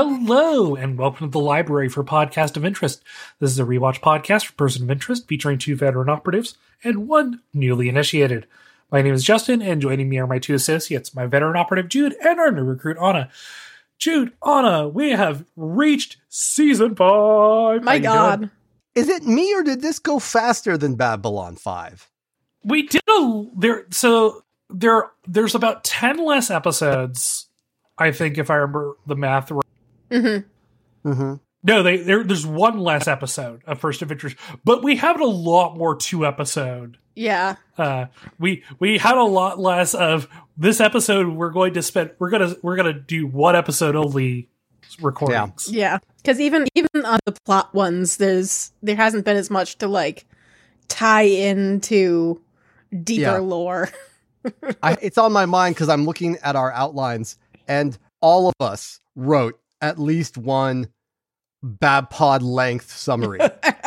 Hello, and welcome to the Library for Podcast of Interest. This is a rewatch podcast for Person of Interest featuring two veteran operatives and one newly initiated. My name is Justen, and joining me are my two associates, my veteran operative Jude and our new recruit Ana. Jude, Ana, we have reached season five. My God. doing? Is it me or did this go faster than Babylon 5? we did a there. So there, there's about ten less episodes. I think if I remember the math right. Mm-hmm. Mm-hmm. No, they there, there's one less episode of First Adventures, but we have a lot more two episode. Yeah. Uh, we we had a lot less of this episode. We're going to spend. We're gonna we're gonna do one episode only recordings. Yeah. Because even even on the plot ones, there's there hasn't been as much to like tie into deeper Yeah. lore. I, it's on my mind because I'm looking at our outlines, and all of us wrote at least one Babpod length summary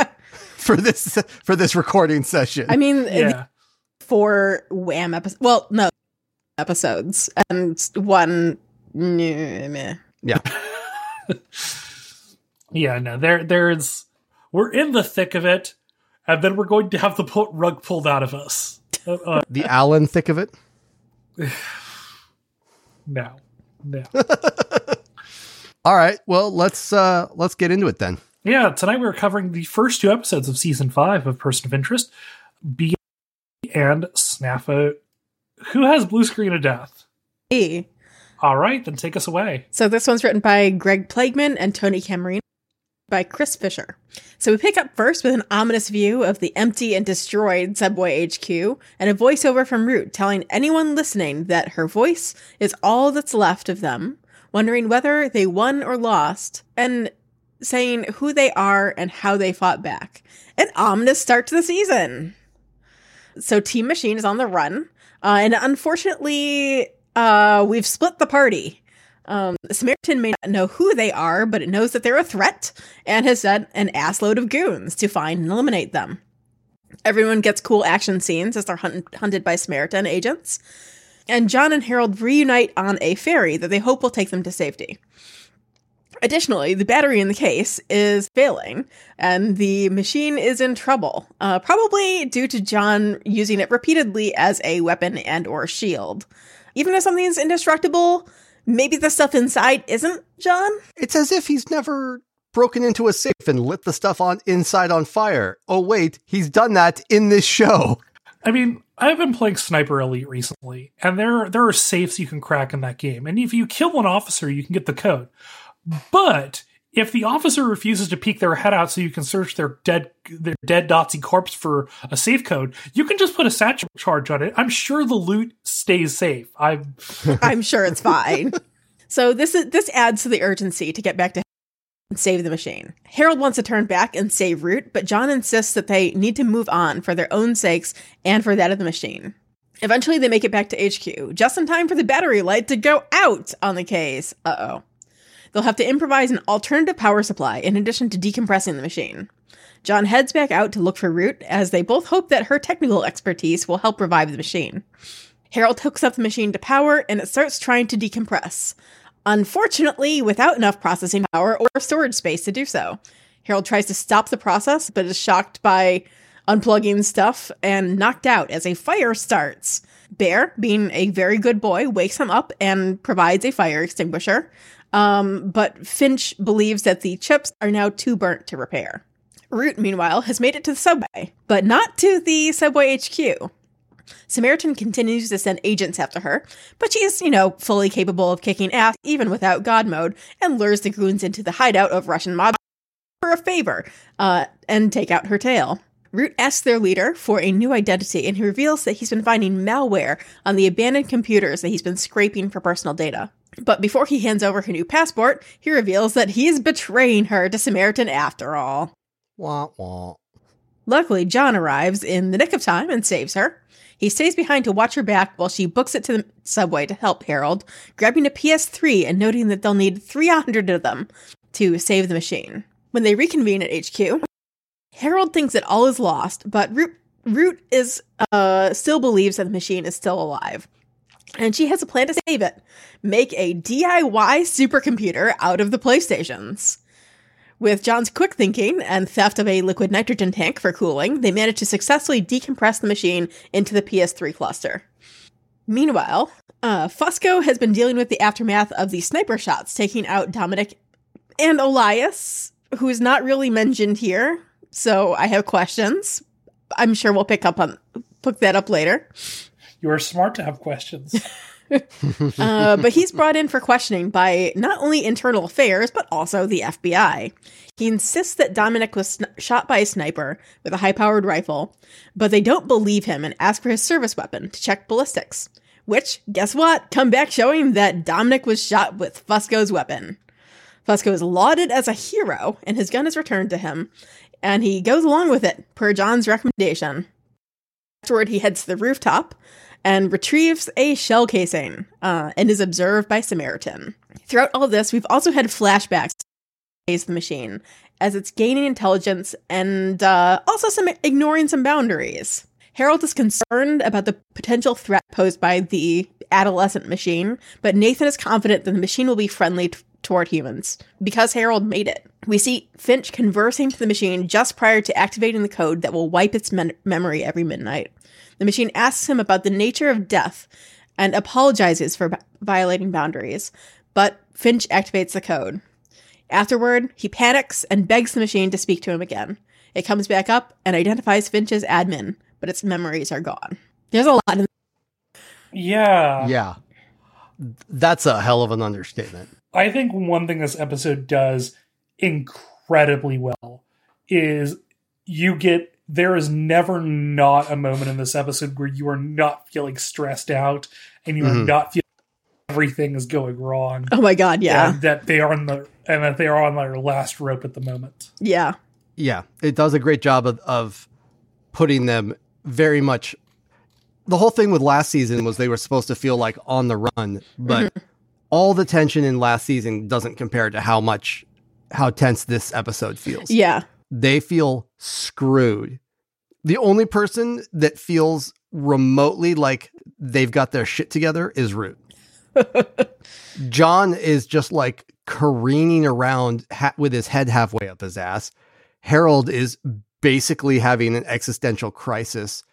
for this for this recording session. I mean, Yeah. four wham episodes. Well, no episodes and one. meh, meh. Yeah, no, there there's we're in the thick of it, and then we're going to have the rug pulled out of us. Uh, uh, the Allen thick of it. no, no. All right, well let's uh let's get into it then. Yeah, tonight we're covering the first two episodes of season five of Person of Interest, B and Snafu. Who has blue screen of death? Hey. All right, then take us away. So this one's written by Greg Plageman and Tony Camerino by Chris Fisher. So we pick up first with an ominous view of the empty and destroyed Subway HQ and a voiceover from Root telling anyone listening that her voice is all that's left of them, wondering whether they won or lost, and saying who they are and how they fought back. An ominous start to the season. So Team Machine is on the run, uh, and unfortunately, uh, we've split the party. Um, Samaritan may not know who they are, but it knows that they're a threat and has sent an assload of goons to find and eliminate them. Everyone gets cool action scenes as they're hunt- hunted by Samaritan agents. And John and Harold reunite on a ferry that they hope will take them to safety. Additionally, the battery in the case is failing, and the machine is in trouble, uh, probably due to John using it repeatedly as a weapon and or shield. Even if something's indestructible, maybe the stuff inside isn't, John? It's as if he's never broken into a safe and lit the stuff on inside on fire. Oh wait, he's done that in this show. I mean, I've been playing Sniper Elite recently, and there there are safes you can crack in that game. And if you kill one officer, you can get the code. But if the officer refuses to peek their head out so you can search their dead their dead Nazi corpse for a safe code, you can just put a satchel charge on it. I'm sure the loot stays safe. I'm I'm sure it's fine. so this is this adds to the urgency to get back to and save the machine. Harold wants to turn back and save Root, but John insists that they need to move on for their own sakes and for that of the machine. Eventually, they make it back to HQ, just in time for the battery light to go out on the case. Uh oh. They'll have to improvise an alternative power supply in addition to decompressing the machine. John heads back out to look for Root, as they both hope that her technical expertise will help revive the machine. Harold hooks up the machine to power and it starts trying to decompress. Unfortunately, without enough processing power or storage space to do so. Harold tries to stop the process, but is shocked by unplugging stuff and knocked out as a fire starts. Bear, being a very good boy, wakes him up and provides a fire extinguisher. Um, but Finch believes that the chips are now too burnt to repair. Root, meanwhile, has made it to the subway, but not to the subway HQ. Samaritan continues to send agents after her, but she is, you know, fully capable of kicking ass even without God mode, and lures the goons into the hideout of Russian mob for a favor, uh, and take out her tail. Root asks their leader for a new identity, and he reveals that he's been finding malware on the abandoned computers that he's been scraping for personal data. But before he hands over her new passport, he reveals that he's betraying her to Samaritan after all. Wah, wah. Luckily, John arrives in the nick of time and saves her. He stays behind to watch her back while she books it to the subway to help Harold, grabbing a PS3 and noting that they'll need 300 of them to save the machine. When they reconvene at HQ, Harold thinks that all is lost, but Root, Root is uh, still believes that the machine is still alive. And she has a plan to save it. Make a DIY supercomputer out of the PlayStations. With John's quick thinking and theft of a liquid nitrogen tank for cooling, they managed to successfully decompress the machine into the PS3 cluster. Meanwhile, uh, Fusco has been dealing with the aftermath of the sniper shots, taking out Dominic and Elias, who is not really mentioned here. So I have questions. I'm sure we'll pick up on pick that up later. You are smart to have questions. Uh, but he's brought in for questioning by not only internal affairs, but also the FBI. He insists that Dominic was sn- shot by a sniper with a high powered rifle, but they don't believe him and ask for his service weapon to check ballistics. Which, guess what? Come back showing that Dominic was shot with Fusco's weapon. Fusco is lauded as a hero, and his gun is returned to him, and he goes along with it, per John's recommendation. Afterward, he heads to the rooftop and retrieves a shell casing uh, and is observed by Samaritan. Throughout all this, we've also had flashbacks to the machine as it's gaining intelligence and uh, also some ignoring some boundaries. Harold is concerned about the potential threat posed by the adolescent machine, but Nathan is confident that the machine will be friendly t- toward humans because Harold made it. We see Finch conversing to the machine just prior to activating the code that will wipe its men- memory every midnight. The machine asks him about the nature of death and apologizes for b- violating boundaries, but Finch activates the code. Afterward, he panics and begs the machine to speak to him again. It comes back up and identifies Finch as admin, but its memories are gone. There's a lot in yeah. Yeah. That's a hell of an understatement. I think one thing this episode does incredibly well is you get there is never not a moment in this episode where you are not feeling stressed out and you are Mhm. not feeling everything is going wrong. Oh my god, yeah. And that they are on the and that they are on their last rope at the moment. Yeah. Yeah, it does a great job of, of putting them very much. The whole thing with last season was they were supposed to feel like on the run, but all the tension in last season doesn't compare to how much how tense this episode feels. Yeah. They feel screwed. The only person that feels remotely like they've got their shit together is Root. John is just like careening around ha- with his head halfway up his ass. Harold is basically having an existential crisis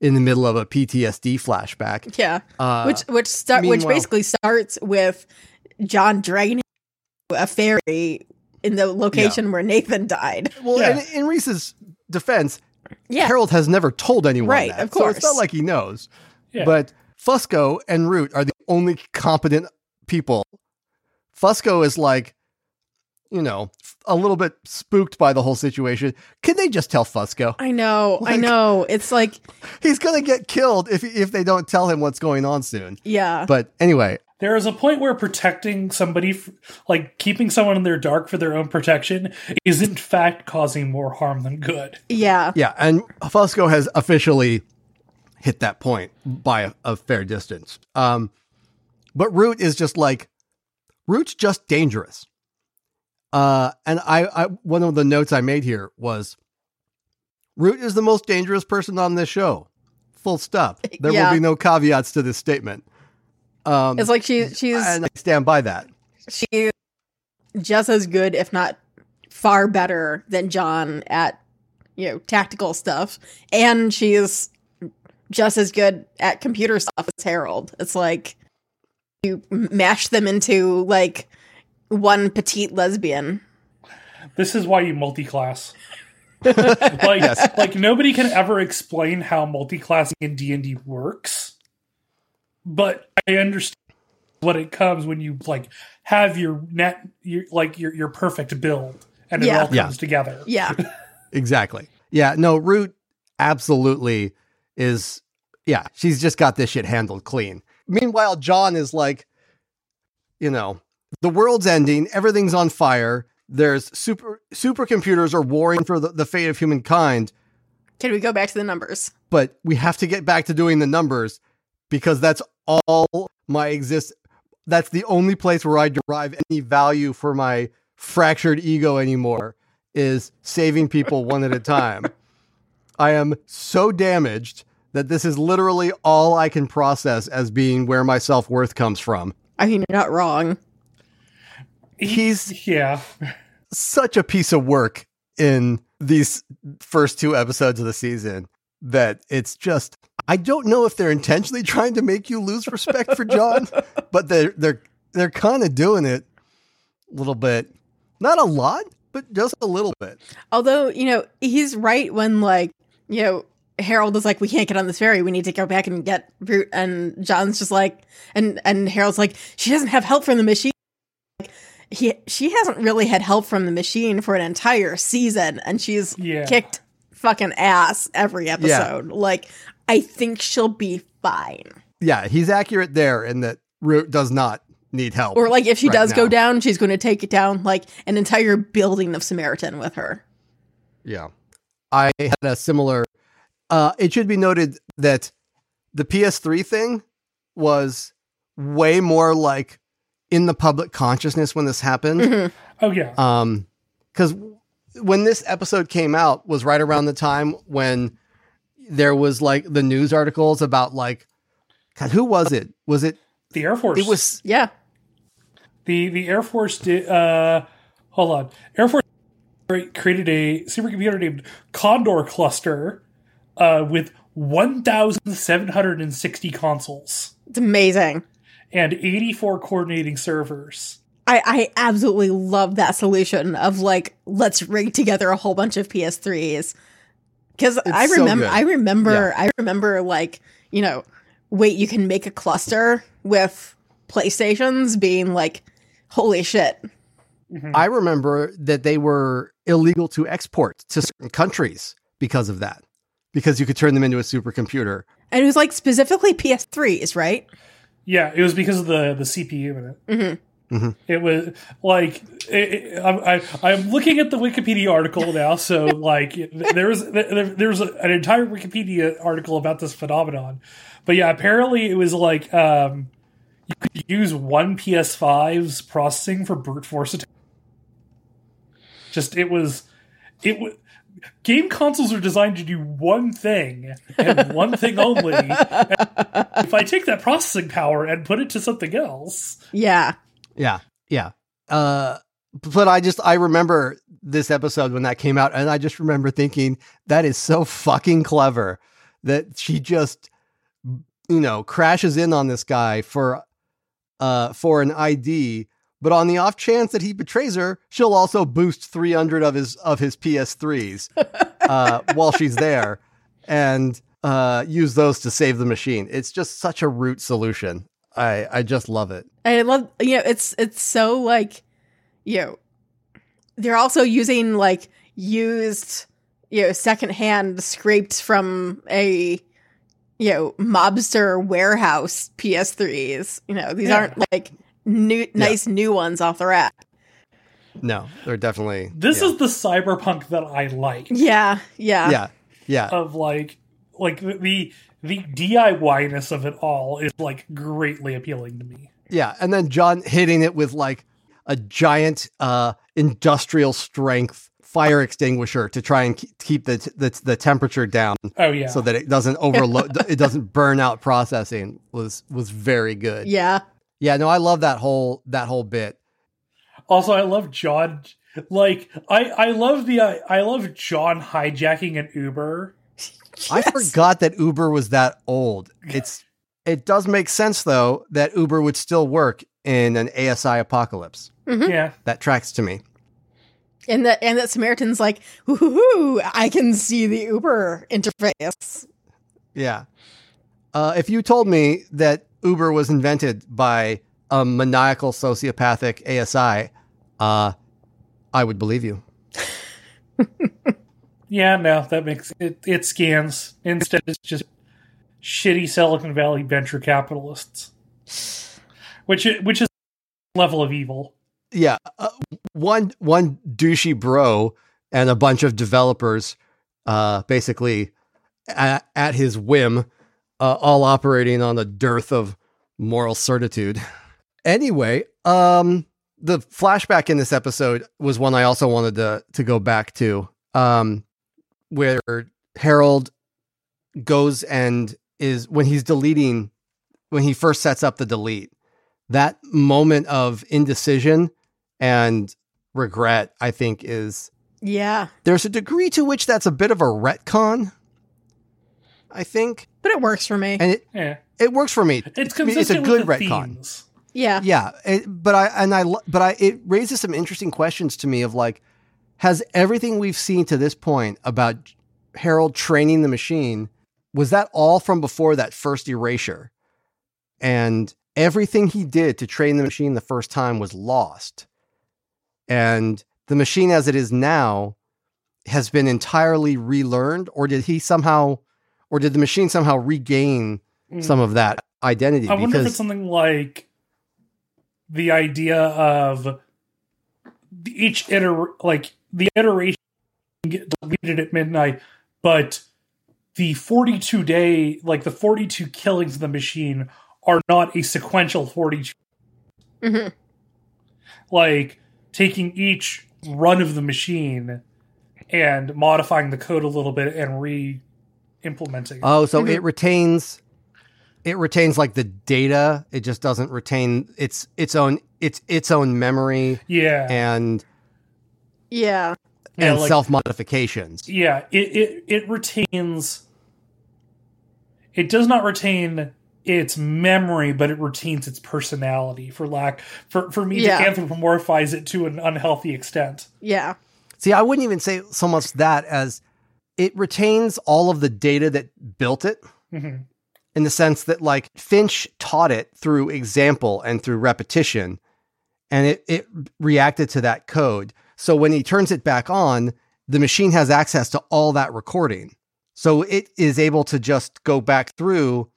in the middle of a PTSD flashback. Yeah. Uh, which which start which basically starts with John dragging a ferry in the location where Nathan died. well, Yeah. in, in Reese's defense, Yeah. Harold has never told anyone Right, that. of So it's not like he knows. Yeah. But Fusco and Root are the only competent people. Fusco is like, you know, a little bit spooked by the whole situation. Can they just tell Fusco? I know. I know. It's like He's gonna get killed if if they don't tell him what's going on soon. yeah. But anyway, There is a point where protecting somebody, like keeping someone in their dark for their own protection, is in fact causing more harm than good. yeah. yeah, and Fusco has officially hit that point by a, a fair distance. Um, but Root is just like Root's just dangerous. Uh, and I, I one of the notes I made here was Root is the most dangerous person on this show. Full stop. There Yeah. will be no caveats to this statement. Um, It's like she she's and I stand by that. she's just as good, if not far better than John at you know tactical stuff, and she's just as good at computer stuff as Harold. It's like you mash them into like one petite lesbian. This is why you multi-class. like, like nobody can ever explain how multi-classing in D and D works, but I understand what it comes when you like have your net, your like your your perfect build, and it Yeah. all comes Yeah. together. Yeah, Exactly. Yeah, no, Root absolutely is yeah, she's just got this shit handled clean. Meanwhile, John is like you know, the world's ending, everything's on fire. There's super supercomputers are warring for the, the fate of humankind, Can we go back to the numbers? but we have to get back to doing the numbers because that's all my exist. That's the only place where I derive any value for my fractured ego anymore is saving people one at a time. I am so damaged that this is literally all I can process as being where my self worth comes from. I mean, you're not wrong. He's Yeah. such a piece of work in these first two episodes of the season that it's just I don't know if they're intentionally trying to make you lose respect for John, but they're they're they're kind of doing it a little bit. Not a lot, but just a little bit. Although, you know, he's right when, like, you know, Harold is like, we can't get on this ferry. We need to go back and get Root. And John's just like, and, and Harold's like, she doesn't have help from the machine. Like, he, she hasn't really had help from the machine for an entire season. And she's Yeah. kicked fucking ass every episode. Like, I think she'll be fine. Yeah, he's accurate there in that Root does not need help. Or, like, if she right does go down, she's going to take it down, like, an entire building of Samaritan with her. Yeah. I had a similar uh it should be noted that the PS3 thing was way more like in the public consciousness when this happened. Mhm. Oh yeah. Um cuz when this episode came out was right around the time when there was like the news articles about like God, who was it? Was it the Air Force. it was Yeah. the the Air Force did. Uh, hold on. Air Force created a supercomputer named Condor Cluster uh, with 1,760 consoles It's amazing. and 84 coordinating servers. I, I absolutely love that solution of like let's rig together a whole bunch of PS3s because I remember good. I remember I remember like you know wait you can make a cluster with PlayStations being like holy shit I remember that they were illegal to export to certain countries because of that. Because you could turn them into a supercomputer. and it was like specifically PS3s right Yeah, it was because of the the CPU in it. Mhm. Mhm. It was like it, I'm, I, I'm looking at the Wikipedia article now. So like there's there, there's a, an entire Wikipedia article about this phenomenon. But yeah, apparently it was like um, you could use one PS5's processing for brute force attack. Just it was it was. Game consoles are designed to do one thing and one thing only. if I take that processing power and put it to something else, yeah Yeah. Yeah. Uh but I just I remember this episode when that came out and I just remember thinking that is so fucking clever that she just you know crashes in on this guy for uh for an ID but on the off chance that he betrays her she'll also boost 300 of his of his PS3s uh while she's there and uh use those to save the machine it's just such a root solution I I just love it I love you know it's it's so like you know they're also using like used you know secondhand scraped from a you know mobster warehouse PS3s. You know these Yeah. aren't like new nice new ones off the rack. No, they're definitely. this yeah. is the cyberpunk that I like. Yeah, yeah, yeah, yeah, Of like, like the the DIY-ness of it all is like greatly appealing to me. yeah. And then John hitting it with like a giant uh, industrial strength fire extinguisher to try and keep the, t- the the temperature down Oh yeah. so that it doesn't overload, it doesn't burn out processing. Was was very good. yeah. Yeah, no, I love that whole that whole bit. Also, I love John. Like, I I love the uh, I love John hijacking an Uber. I forgot that Uber was that old. It's it does make sense though that Uber would still work in an ASI apocalypse. Mhm. Yeah. That tracks to me. And that and that Samaritan's like, "Whoo, I can see the Uber interface. Yeah. Uh, if you told me that Uber was invented by a maniacal sociopathic ASI, uh, I would believe you. Yeah, no, that makes it. It scans. Instead, it's just shitty Silicon Valley venture capitalists, which which is level of evil. Yeah, uh, one one douchey bro and a bunch of developers, uh, basically at, at his whim, uh, all operating on a dearth of moral certitude. Anyway, um, the flashback in this episode was one I also wanted to to go back to, um, where Harold goes and is when he's deleting when he first sets up the delete that moment of indecision and regret i think is Yeah. there's a degree to which that's a bit of a retcon i think But it works for me. and it, Yeah, it works for me it's consistent it's a good with the retcon themes. yeah. yeah it, but i and i lo- but i it raises some interesting questions to me of like has everything we've seen to this point about harold training the machine was that all from before that first erasure? And everything he did to train the machine the first time was lost. And the machine as it is now has been entirely relearned or did he somehow or did the machine somehow regain Mm. some of that identity? I wonder if because it's something like the idea of each iter like the iteration get deleted at midnight, but the 42 day like the 42 killings of the machine are not a sequential 42 Mhm. like taking each run of the machine and modifying the code a little bit and re-implementing. Oh, so Mhm. it retains it retains like the data. It just doesn't retain its its own its its own memory yeah and Yeah. Yeah, and like- self modifications. yeah it, it it retains it does not retain its memory but it retains its personality for lack for for me Yeah. to anthropomorphize it to an unhealthy extent Yeah. See, I wouldn't even say so much that as it retains all of the data that built it Mhm. in the sense that like Finch taught it through example and through repetition and it, it reacted to that code. So when he turns it back on, the machine has access to all that recording. So it is able to just go back through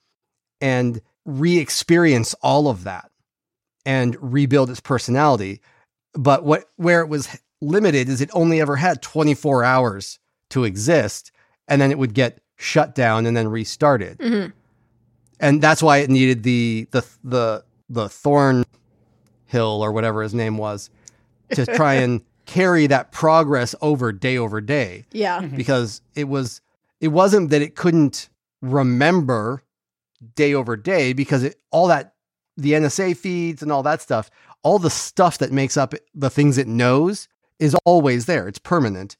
and re-experience all of that and rebuild its personality. But what where it was limited is it only ever had 24 hours to exist and then it would get shut down and then restarted hmm and that's why it needed the the the the thorn hill or whatever his name was to try and carry that progress over day over day Yeah. Mm-hmm. because it was it wasn't that it couldn't remember day over day because it all that the NSA feeds and all that stuff all the stuff that makes up the things it knows is always there it's permanent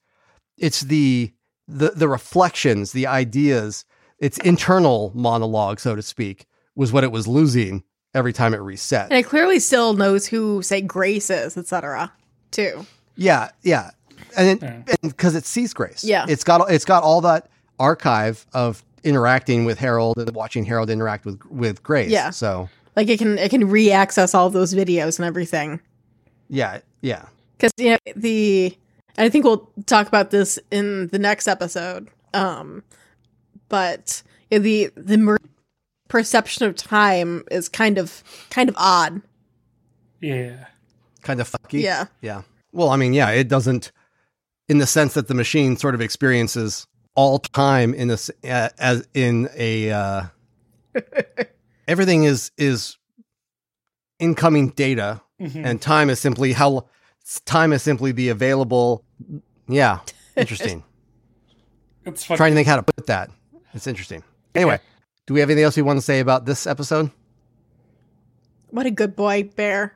it's the the the reflections the ideas its internal monologue so to speak was what it was losing every time it reset And it clearly still knows who, say, Grace is, etc. Too. Yeah, yeah, and Yeah. because it sees Grace. Yeah. it's got it's got all that archive of interacting with Harold and watching Harold interact with with Grace. Yeah. So Like it can it can re-access all those videos and everything. yeah, yeah, because you know the and i think we'll talk about this in the next episode um but you know, the the mer- perception of time is kind of kind of odd yeah kind of fucky. yeah yeah. Well, I mean, yeah, it doesn't in the sense that the machine sort of experiences all time in a s- uh, as in a uh, everything is is incoming data Mhm. and time is simply how time is simply the available yeah interesting. It's fucking trying to think how to put that. It's interesting. Anyway do we have anything else we want to say about this episode? What a good boy bear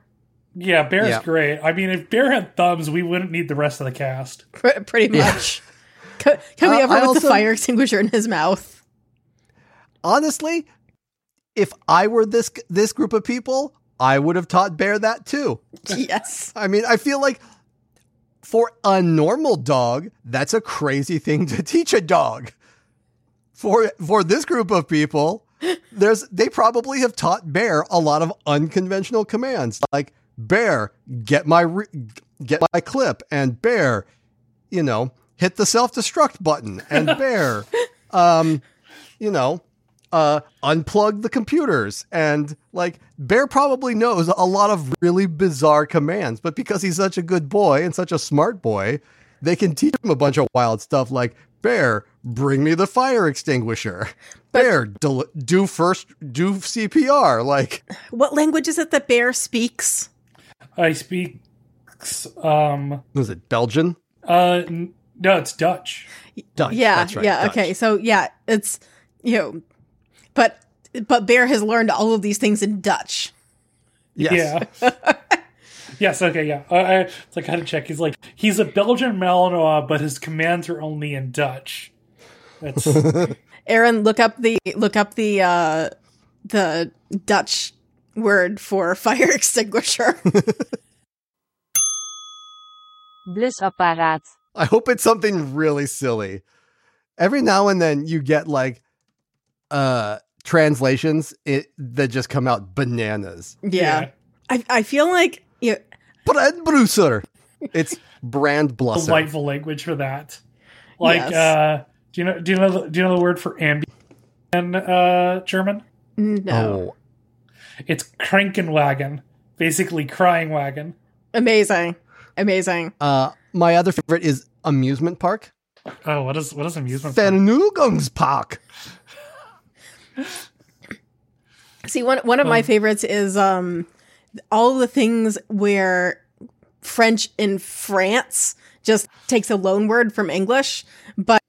yeah bear's Yeah. great. I mean if bear had thumbs we wouldn't need the rest of the cast. Pr- pretty Yeah. much. Co- coming Uh, over I with also- the fire extinguisher in his mouth? Honestly if i were this this group of people i would have taught bear that too. Yes. I mean i feel like for a normal dog that's a crazy thing to teach a dog. For for this group of people there's they probably have taught bear a lot of unconventional commands like bear get my re- get my clip and bear you know hit the self-destruct button and bear um you know uh, unplug the computers. And like Bear probably knows a lot of really bizarre commands, but because he's such a good boy and such a smart boy, they can teach him a bunch of wild stuff like Bear, bring me the fire extinguisher. Bear, do first, do CPR. Like, What language is it that Bear speaks? I speak. Um. was it Belgian? Uh. n- No, it's Dutch. Dutch. yeah, that's right, yeah. Dutch. Okay, so yeah, it's you know, but but Bear has learned all of these things in Dutch. Yes. Yeah. yes. Okay. Yeah. I, I, it's like I had to check. He's like he's a Belgian Malinois, but his commands are only in Dutch. That's Aaron, look up the look up the uh the Dutch word for fire extinguisher. Blusapparaat. I hope it's something really silly. Every now and then you get like uh translations it, that just come out bananas. yeah. I I feel like you know, Brandbruser. It's brand blusser. delightful language for that. Like, Yes. uh, do you know? Do you know? The, do you know the word for ambient in uh, German? no. Oh, It's Krankenwagen, basically crying wagon. Amazing. Amazing. uh, my other favorite is amusement park. Oh, what is what is amusement? park? Vergnügungspark. See, one one of my favorites is um all the things where French in France just takes a loan word from English, but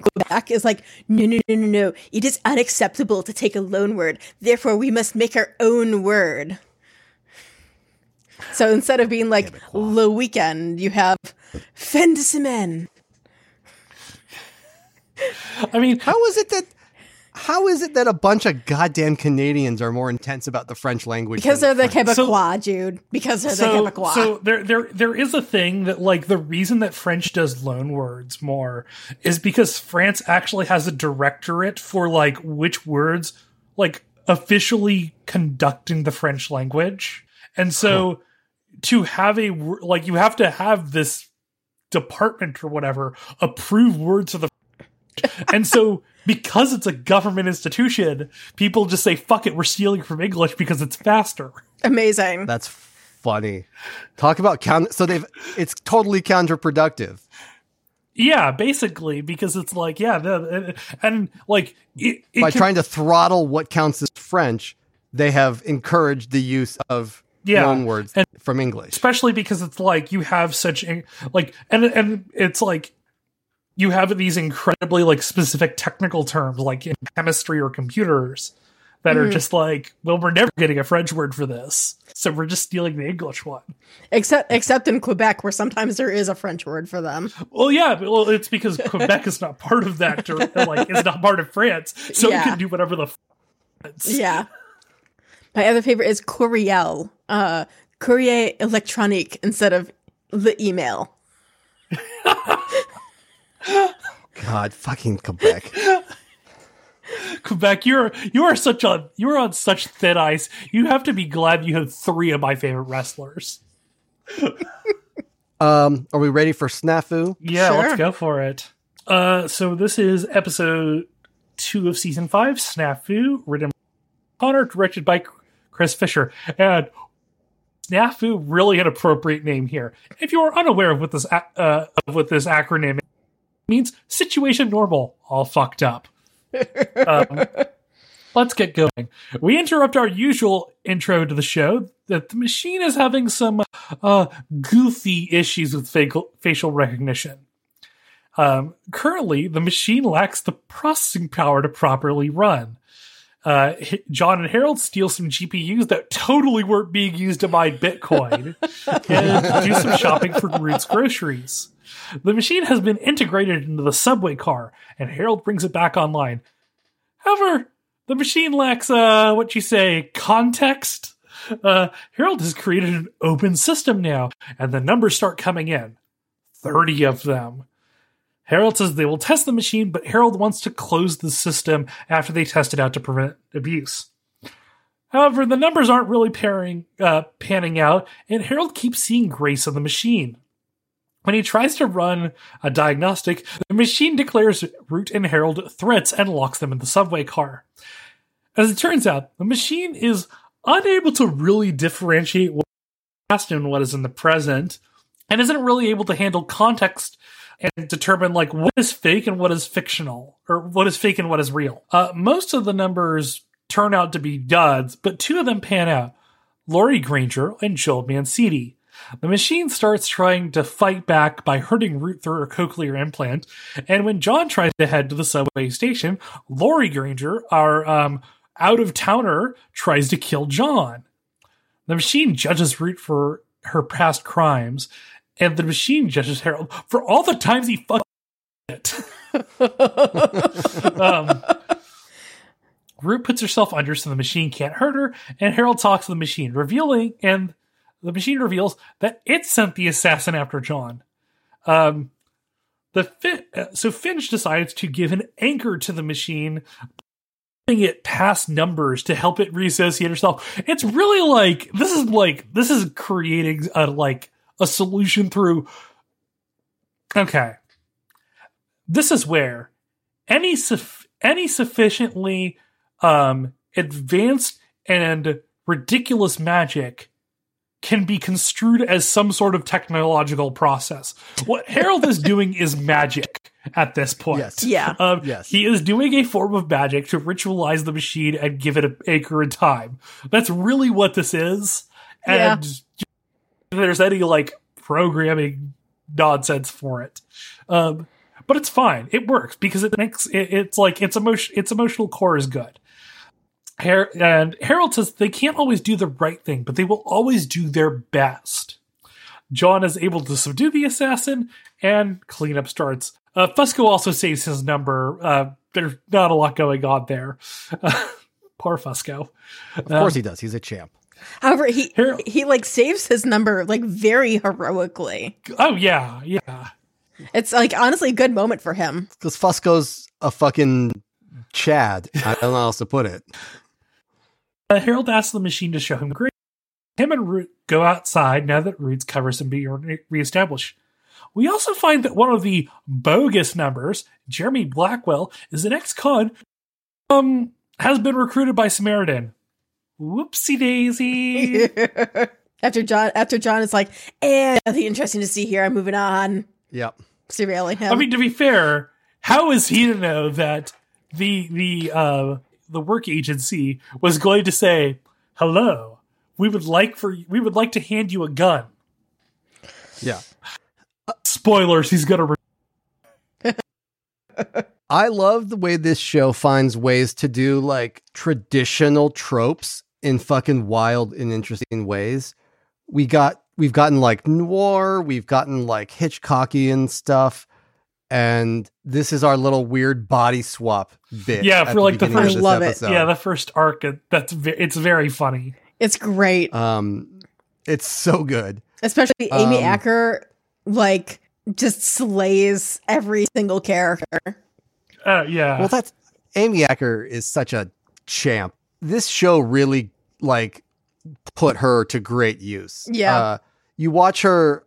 Quebec is like, no, no, no, no, no. It is unacceptable to take a loan word. Therefore, we must make our own word. So instead of being like le weekend, you have fin de semaine. I mean, How is it that? How is it that a bunch of goddamn Canadians are more intense about the French language? Because they're than the French? Quebecois, Jude. Because they're so, the Quebecois. so there there there is a thing that like the reason that French does loan words more is because France actually has a directorate for like which words like officially conducting the French language. And so to have a like you have to have this department or whatever approve words of the and so because it's a government institution, people just say fuck it, we're stealing from English because it's faster. Amazing. That's funny. Talk about count. So they've. It's totally counterproductive. Yeah, basically, because it's like, yeah, the, and like it, it By can- trying to throttle what counts as French, they have encouraged the use of Yeah, loan words and- from English. especially because it's like you have such like, and and it's like you have these incredibly like specific technical terms, like in chemistry or computers, that Mm-hmm. are just like, well, we're never getting a French word for this, so we're just stealing the English one. Except except in Quebec, where sometimes there is a French word for them. Well, yeah, but, well, it's because Quebec is not part of that, like, it's not part of France, so Yeah. can do whatever the. F- Yeah. My other favorite is Courriel, uh, courrier électronique instead of the email. God, fucking Quebec. Quebec, you're you are such a you're on such thin ice. You have to be glad you have three of my favorite wrestlers. Um, are we ready for snafu? Yeah, Sure. let's go for it. Uh, so this is episode two of season five, Snafu, written by Connor, directed by Chris Fisher, and Snafu, really an appropriate name here. If you are unaware of what this uh, of what this acronym means, situation normal, all fucked up. um, let's get going. We interrupt our usual intro to the show that the machine is having some uh, goofy issues with facial, recognition. Um, currently, the machine lacks the processing power to properly run. Uh, John and Harold steal some GPUs that totally weren't being used to mine Bitcoin and do some shopping for Root's groceries. The machine has been integrated into the subway car, and Harold brings it back online. However, the machine lacks, uh, what you say, context. Uh, Harold has created an open system now, and the numbers start coming in. 30 of them. Harold says they will test the machine, but Harold wants to close the system after they test it out to prevent abuse. However, the numbers aren't really pairing, uh, panning out, and Harold keeps seeing Grace on the machine. When he tries to run a diagnostic, the machine declares Root and Harold threats and locks them in the subway car. As it turns out, the machine is unable to really differentiate what is past and what is in the present, and isn't really able to handle context and determine like what is fake and what is fictional, or what is fake and what is real. Uh, most of the numbers turn out to be duds, but two of them pan out: Laurie Granger and Joel Mancini. The machine starts trying to fight back by hurting Root through her cochlear implant, and when John tries to head to the subway station, Laurie Granger, our um, out of towner, tries to kill John. The machine judges Root for her past crimes, and the machine judges Harold for all the times he fucked it. um, Root puts herself under so the machine can't hurt her, and Harold talks to the machine, revealing and the machine reveals that it sent the assassin after John. Um, the so Finch decides to give an anchor to the machine, putting it past numbers to help it reassociate herself. It's really like this is like this is creating a like a solution through. Okay, this is where any suff- any sufficiently um, advanced and ridiculous magic can be construed as some sort of technological process. What Harold is doing is magic at this point. Yes. Yeah. Um, Yes. He is doing a form of magic to ritualize the machine and give it an anchor in time. That's really what this is. And if there's any like programming nonsense for it. Um, but it's fine. It works because it makes it, it's like its emotion its emotional core is good. Har- and Harold says they can't always do the right thing, but they will always do their best. John is able to subdue the assassin, and cleanup starts. Uh, Fusco also saves his number. Uh, there's not a lot going on there. poor Fusco. Of course he does. He's a champ. However, he Harold- he like saves his number like very heroically. Oh yeah, yeah. It's like honestly a good moment for him. Because Fusco's a fucking Chad. I don't know how else to put it. Uh, Harold asks the machine to show him great. Him and Root go outside now that Root's covers him being re- reestablished. We also find that one of the bogus numbers, Jeremy Blackwell, is an ex-con, um, has been recruited by Samaritan. Whoopsie daisy. after John after John is like, eh, nothing interesting to see here. I'm moving on. Yep. Surveilling him. I mean, to be fair, how is he to know that the the uh, the work agency was going to say, "Hello, we would like for we would like to hand you a gun." Yeah. Spoilers: He's gonna. Re- I love the way this show finds ways to do like traditional tropes in fucking wild and interesting ways. We got we've gotten like noir, we've gotten like Hitchcockian stuff, and this is our little weird body swap bit. Yeah, for, like, the beginning of first- this Love it. yeah, the first arc. uh, That's ve- it's very funny. it's great. um, it's so good. Especially Amy um, Acker like just slays every single character. Uh, yeah, Well, that's Amy Acker is such a champ. This show really like put her to great use. Yeah. Uh, you watch her.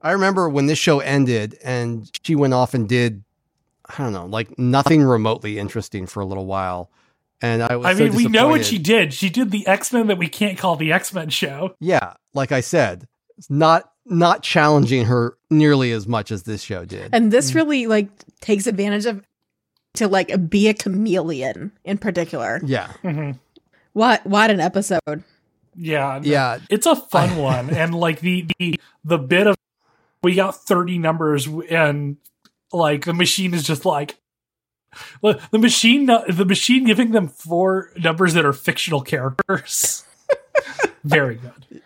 I remember when this show ended and she went off and did, I don't know, like nothing remotely interesting for a little while. And I was. I so mean, we know what she did. She did the X Men that we can't call the X Men show. Yeah, like I said, it's not not challenging her nearly as much as this show did. And this really like takes advantage of to like be a chameleon in particular. yeah, Mhm. What what an episode. Yeah, yeah, it's a fun one and like the the the bit of we got 30 numbers and like the machine is just like the machine the machine giving them four numbers that are fictional characters very good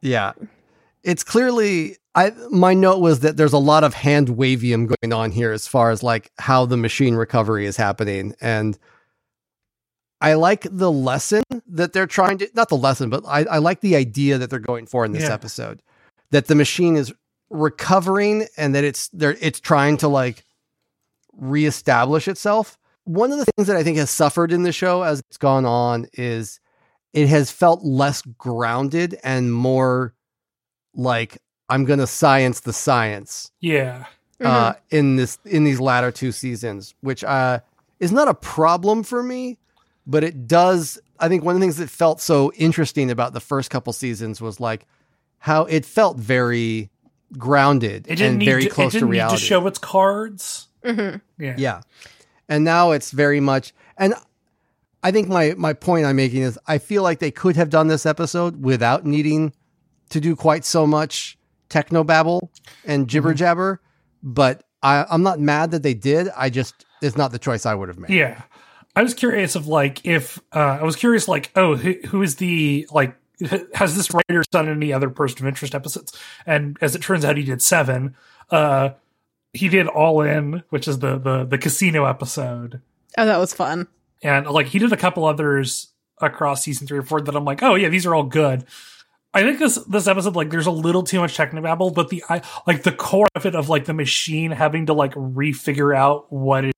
Yeah. It's clearly I my note was that there's a lot of hand wavium going on here as far as like how the machine recovery is happening and I like the lesson that they're trying to not the lesson but I, I like the idea that they're going for in this Yeah. episode that the machine is recovering and that it's there it's trying to like reestablish itself. One of the things that I think has suffered in the show as it's gone on is it has felt less grounded and more like I'm gonna science the science Yeah. uh, in this in these latter two seasons, which uh, is not a problem for me, but it does. I think one of the things that felt so interesting about the first couple seasons was like how it felt very grounded It didn't and need very to, close it didn't to need reality. to show its cards. Mhm. Yeah. Yeah. And now it's very much and I think my my point I'm making is I feel like they could have done this episode without needing to do quite so much techno babble and jibber Mm-hmm. jabber, but I, I'm not mad that they did. I just it's not the choice I would have made. Yeah. I was curious of like if uh, I was curious like oh who, who is the like has this writer done any other person of interest episodes and as it turns out he did seven uh he did all in which is the the the casino episode Oh, that was fun. and like he did a couple others across season three or four that I'm like oh yeah these are all good I think this this episode like there's a little too much technobabble but the I like the core of it of like the machine having to like refigure out what it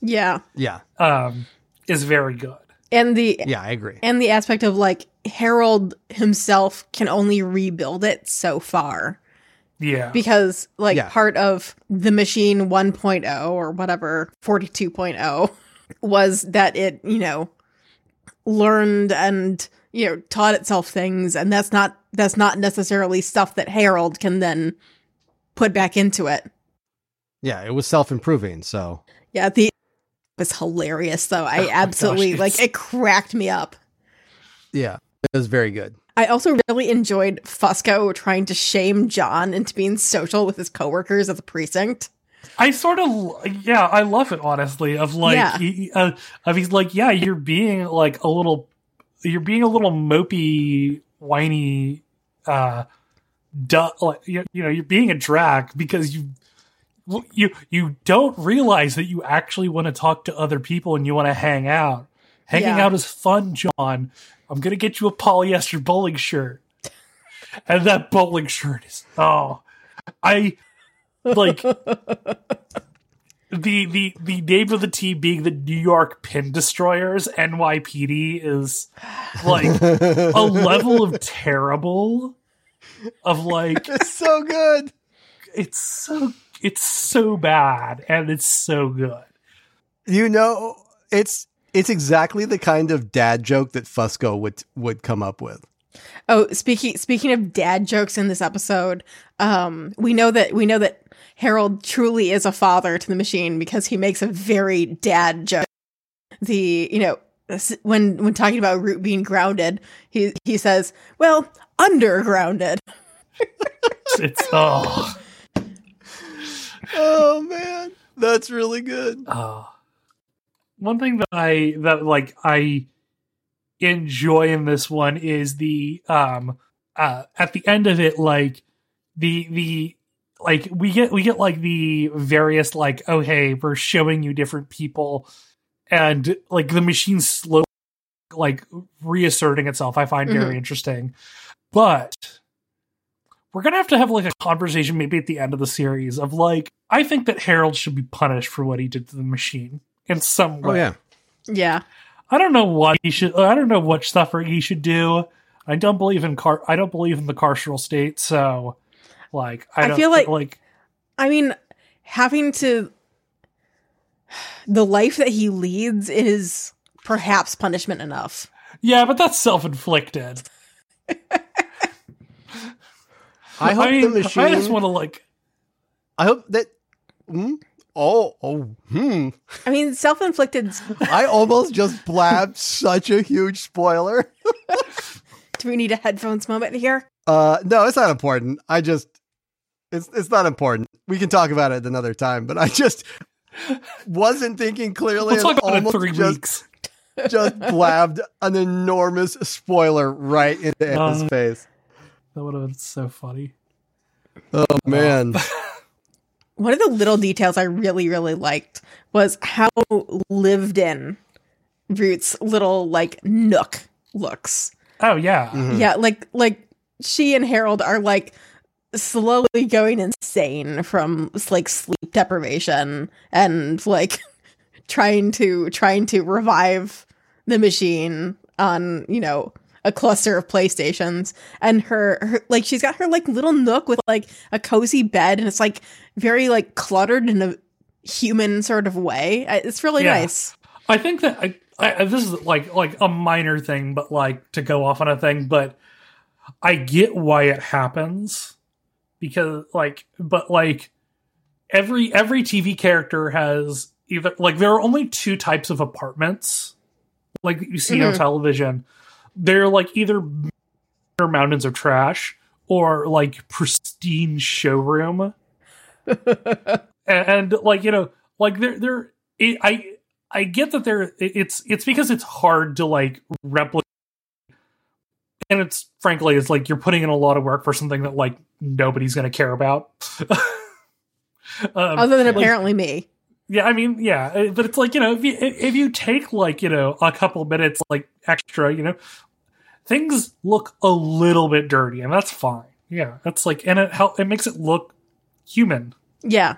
Yeah. Yeah. um is very good And the Yeah, I agree. and the aspect of like Harold himself can only rebuild it so far yeah because like Yeah. part of the machine 1.0 or whatever 42.0 was that it, you know, learned and you know taught itself things and that's not that's not necessarily stuff that Harold can then put back into it. Yeah, it was self improving. So Yeah, the was hilarious though. I Oh absolutely gosh, like it cracked me up. yeah, it was very good. I also really enjoyed Fusco trying to shame John into being social with his coworkers at the precinct. I sort of yeah, I love it honestly. Of like, Yeah. he, uh, of he's like, yeah, you're being like a little, you're being a little mopey, whiny, uh, duh, like you, you know, you're being a drag because you, you, you don't realize that you actually want to talk to other people and you want to hang out. Hanging Yeah. out is fun, John. I'm gonna get you a polyester bowling shirt, and that bowling shirt is oh, I like the the the name of the team being the New York Pin Destroyers NYPD is like a level of terrible of like It's so good. it's so it's so bad and it's so good. You know, it's it's exactly the kind of dad joke that Fusco would would come up with. Oh, speaking speaking of dad jokes in this episode, um, we know that we know that Harold truly is a father to the machine because he makes a very dad joke. The you know when when talking about Root being grounded, he he says, "Well, undergrounded." It's oh, Oh man, that's really good. oh. one thing that I that like I enjoy in this one is the um uh at the end of it like the the like we get we get like the various like oh hey we're showing you different people and like the machine slowly like reasserting itself i find very mm-hmm. interesting but we're gonna have to have like a conversation maybe at the end of the series of like i think that harold should be punished for what he did to the machine in some oh, way Oh yeah, Yeah, I don't know what he should. I don't know what suffering he should do. I don't believe in car. I don't believe in the carceral state. So, like, I, I don't, feel like- like I mean, having to the life that he leads is perhaps punishment enough. yeah, but that's self inflicted. I hope mean, the machine. I just want to like. I hope that. Hmm? Oh, oh, hmm. I mean, self inflicted. I almost just blabbed such a huge spoiler. Do we need a headphones moment here? Uh, no, it's not important. I just, it's it's not important. We can talk about it another time. But I just wasn't thinking clearly. We'll talk and about it in almost three just, weeks. Just blabbed an enormous spoiler right into Ana's Uh, face. That would have been so funny. Oh man, One of the little details I really, really liked was how lived in Root's little like nook looks. Oh yeah, Mhm. Yeah, like like she and Harold are like slowly going insane from like sleep deprivation and like trying to trying to revive the machine on, you know, a cluster of PlayStations, and her, her like she's got her like little nook with like a cozy bed, and it's like very like cluttered in a human sort of way. It's really Yeah. nice. I think that I, I, this is like like a minor thing, but like to go off on a thing, but I get why it happens because like, but like every every TV character has either like there are only two types of apartments like you see on Mhm. television. They're like either mountains of trash or like pristine showroom and, and like you know like they're they're it, i i get that they're it's it's because it's hard to like replicate and it's frankly it's like you're putting in a lot of work for something that like nobody's gonna care about um, Other than like, apparently me. yeah i mean yeah uh, but it's like you know if you if you take like you know a couple minutes like extra you know things look a little bit dirty and that's fine yeah that's like and it help it makes it look human Yeah.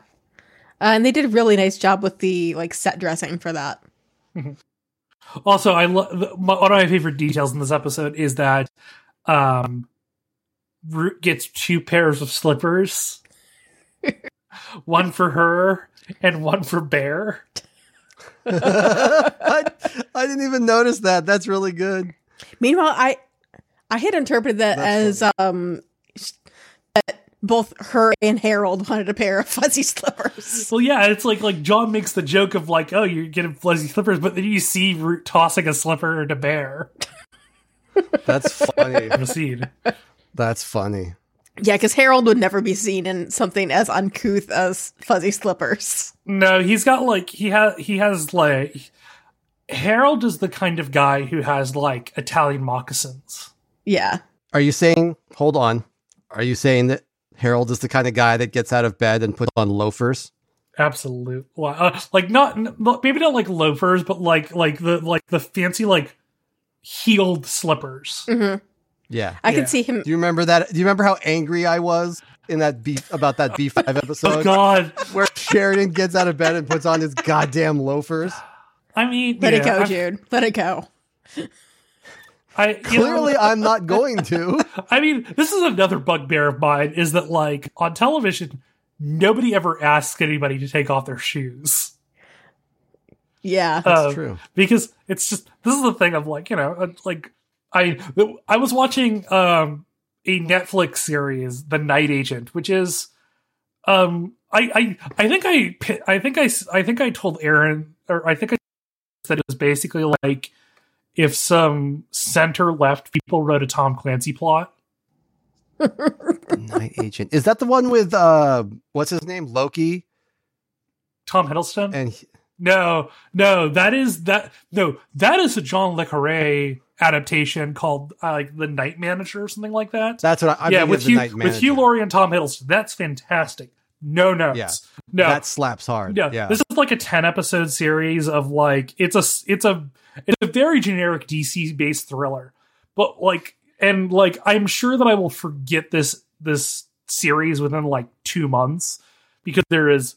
Uh, and they did a really nice job with the like set dressing for that. Also, I love one of my favorite details in this episode is that um, Root gets two pairs of slippers, one for her and one for Bear. I, I didn't even notice that. That's really good. Meanwhile, I I had interpreted that That's as um sh- that both her and Harold wanted a pair of fuzzy slippers. Well, yeah, it's like like John makes the joke of like, oh, you're getting fuzzy slippers, but then you see Root tossing a slipper to Bear. That's funny. Proceed. That's funny. Yeah, because Harold would never be seen in something as uncouth as fuzzy slippers. no, he's got like he has he has like Harold is the kind of guy who has like Italian moccasins. Yeah. Are you saying, hold on, are you saying that Harold is the kind of guy that gets out of bed and puts on loafers? Absolute, well, uh, like not maybe not like loafers, but like like the like the fancy like heeled slippers. hmm Yeah. I Yeah. could see him. Do you remember that? Do you remember how angry I was in that B about that B5 episode? Oh episode God, where Sheridan gets out of bed and puts on his goddamn loafers? I mean, Let it go, I- Jude. Let it go. I you know, Clearly, I'm not going to. I mean, this is another bugbear of mine is that like on television, nobody ever asks anybody to take off their shoes. Yeah. That's Um, true. because it's just this is the thing of like you know uh, like I I was watching um a Netflix series The Night Agent which is um I I I think I I think I s- I think I told Aaron or I think I that it was basically like if some center left people wrote a Tom Clancy plot Night Agent. Is that the one with uh what's his name? Loki? Tom Hiddleston And he- No, no, that is that. No, that is a John le Carre adaptation called uh, like The Night Manager or something like that. that's what I, I'm yeah, with Hugh, Night with Hugh Laurie and Tom Hiddleston. That's fantastic. No notes. Yeah. No, That slaps hard. yeah. yeah. This is like a ten episode series of like it's a it's a it's a very generic DC based thriller, but like and like I'm sure that I will forget this this series within like two months because there is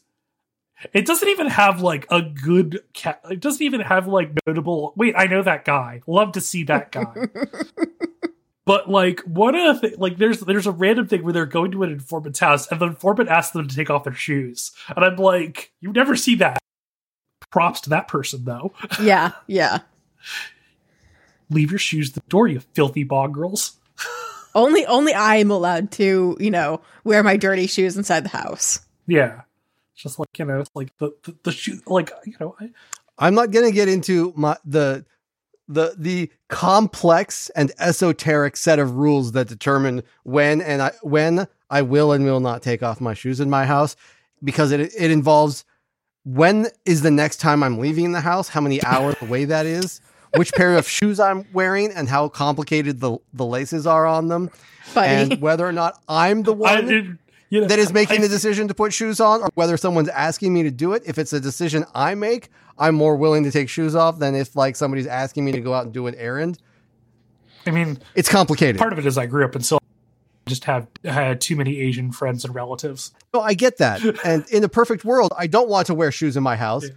it doesn't even have like a good ca- it doesn't even have like notable wait i know that guy love to see that guy but like one of the thi- like there's there's a random thing where they're going to an informant's house and the informant asks them to take off their shoes and i'm like you never see that props to that person though Yeah. Yeah. leave your shoes at the door you filthy bog girls Only only I am allowed to, you know, wear my dirty shoes inside the house. yeah just like you know like the the, the shoe like you know I, I'm not going to get into my the the the complex and esoteric set of rules that determine when and I when I will and will not take off my shoes in my house because it it involves when is the next time I'm leaving the house, how many hours away that is, which pair of shoes I'm wearing and how complicated the the laces are on them Buddy. and whether or not I'm the I one did, you know, that is making I- the decision to put shoes on or whether someone's asking me to do it. If it's a decision I make, I'm more willing to take shoes off than if like somebody's asking me to go out and do an errand. I mean It's complicated. part of it is I grew up in Sil- just have had too many Asian friends and relatives. No, I get that. And in the perfect world, I don't want to wear shoes in my house, Yeah.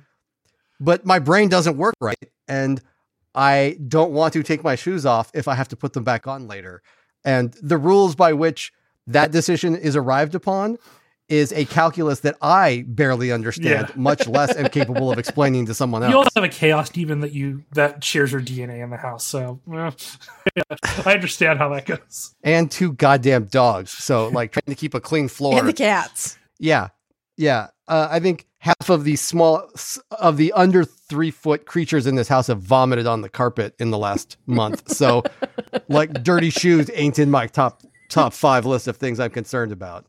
but my brain doesn't work right. And I don't want to take my shoes off if I have to put them back on later. And the rules by which that decision is arrived upon is a calculus that I barely understand, Yeah. much less am capable of explaining to someone else. You also have a chaos demon that you that shares your DNA in the house, so eh, yeah, I understand how that goes. and two goddamn dogs. So like trying to keep a clean floor. And the cats. yeah, yeah. Uh, I think half of the small of the under three foot creatures in this house have vomited on the carpet in the last month. So like dirty shoes ain't in my top top five list of things I'm concerned about.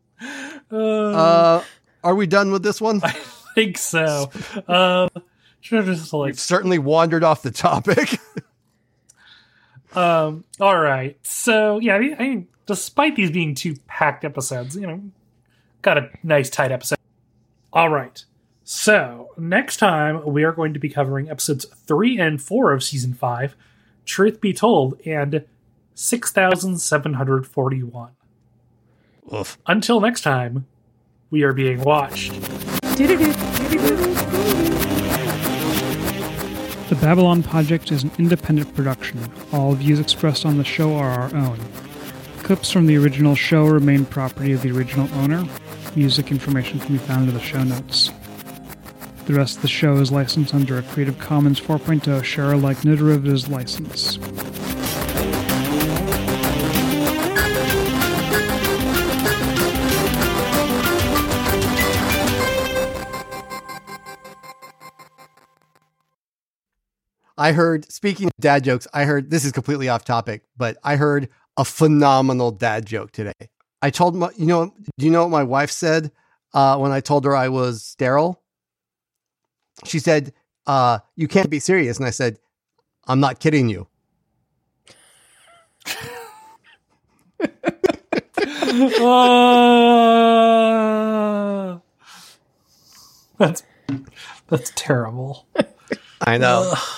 Uh, Uh, are we done with this one? I think so. Um, just like We've certainly wandered off the topic. Um. All right. So yeah, I mean, I mean, despite these being two packed episodes, you know, got a nice tight episode. All right. So next time we are going to be covering episodes three and four of season five. Truth be told, and six thousand seven hundred forty-one. Oof. Until next time, we are being watched. The Babylon Project is an independent production. All views expressed on the show are our own. Clips from the original show remain property of the original owner. Music information can be found in the show notes. The rest of the show is licensed under a Creative Commons 4.0 share alike no derivatives license. I heard, speaking of dad jokes, I heard, this is completely off topic, but I heard a phenomenal dad joke today. I told my, you know, do you know what my wife said uh, when I told her I was sterile? She said, uh, you can't be serious. And I said, I'm not kidding you. Uh, that's that's terrible. I know. Ugh.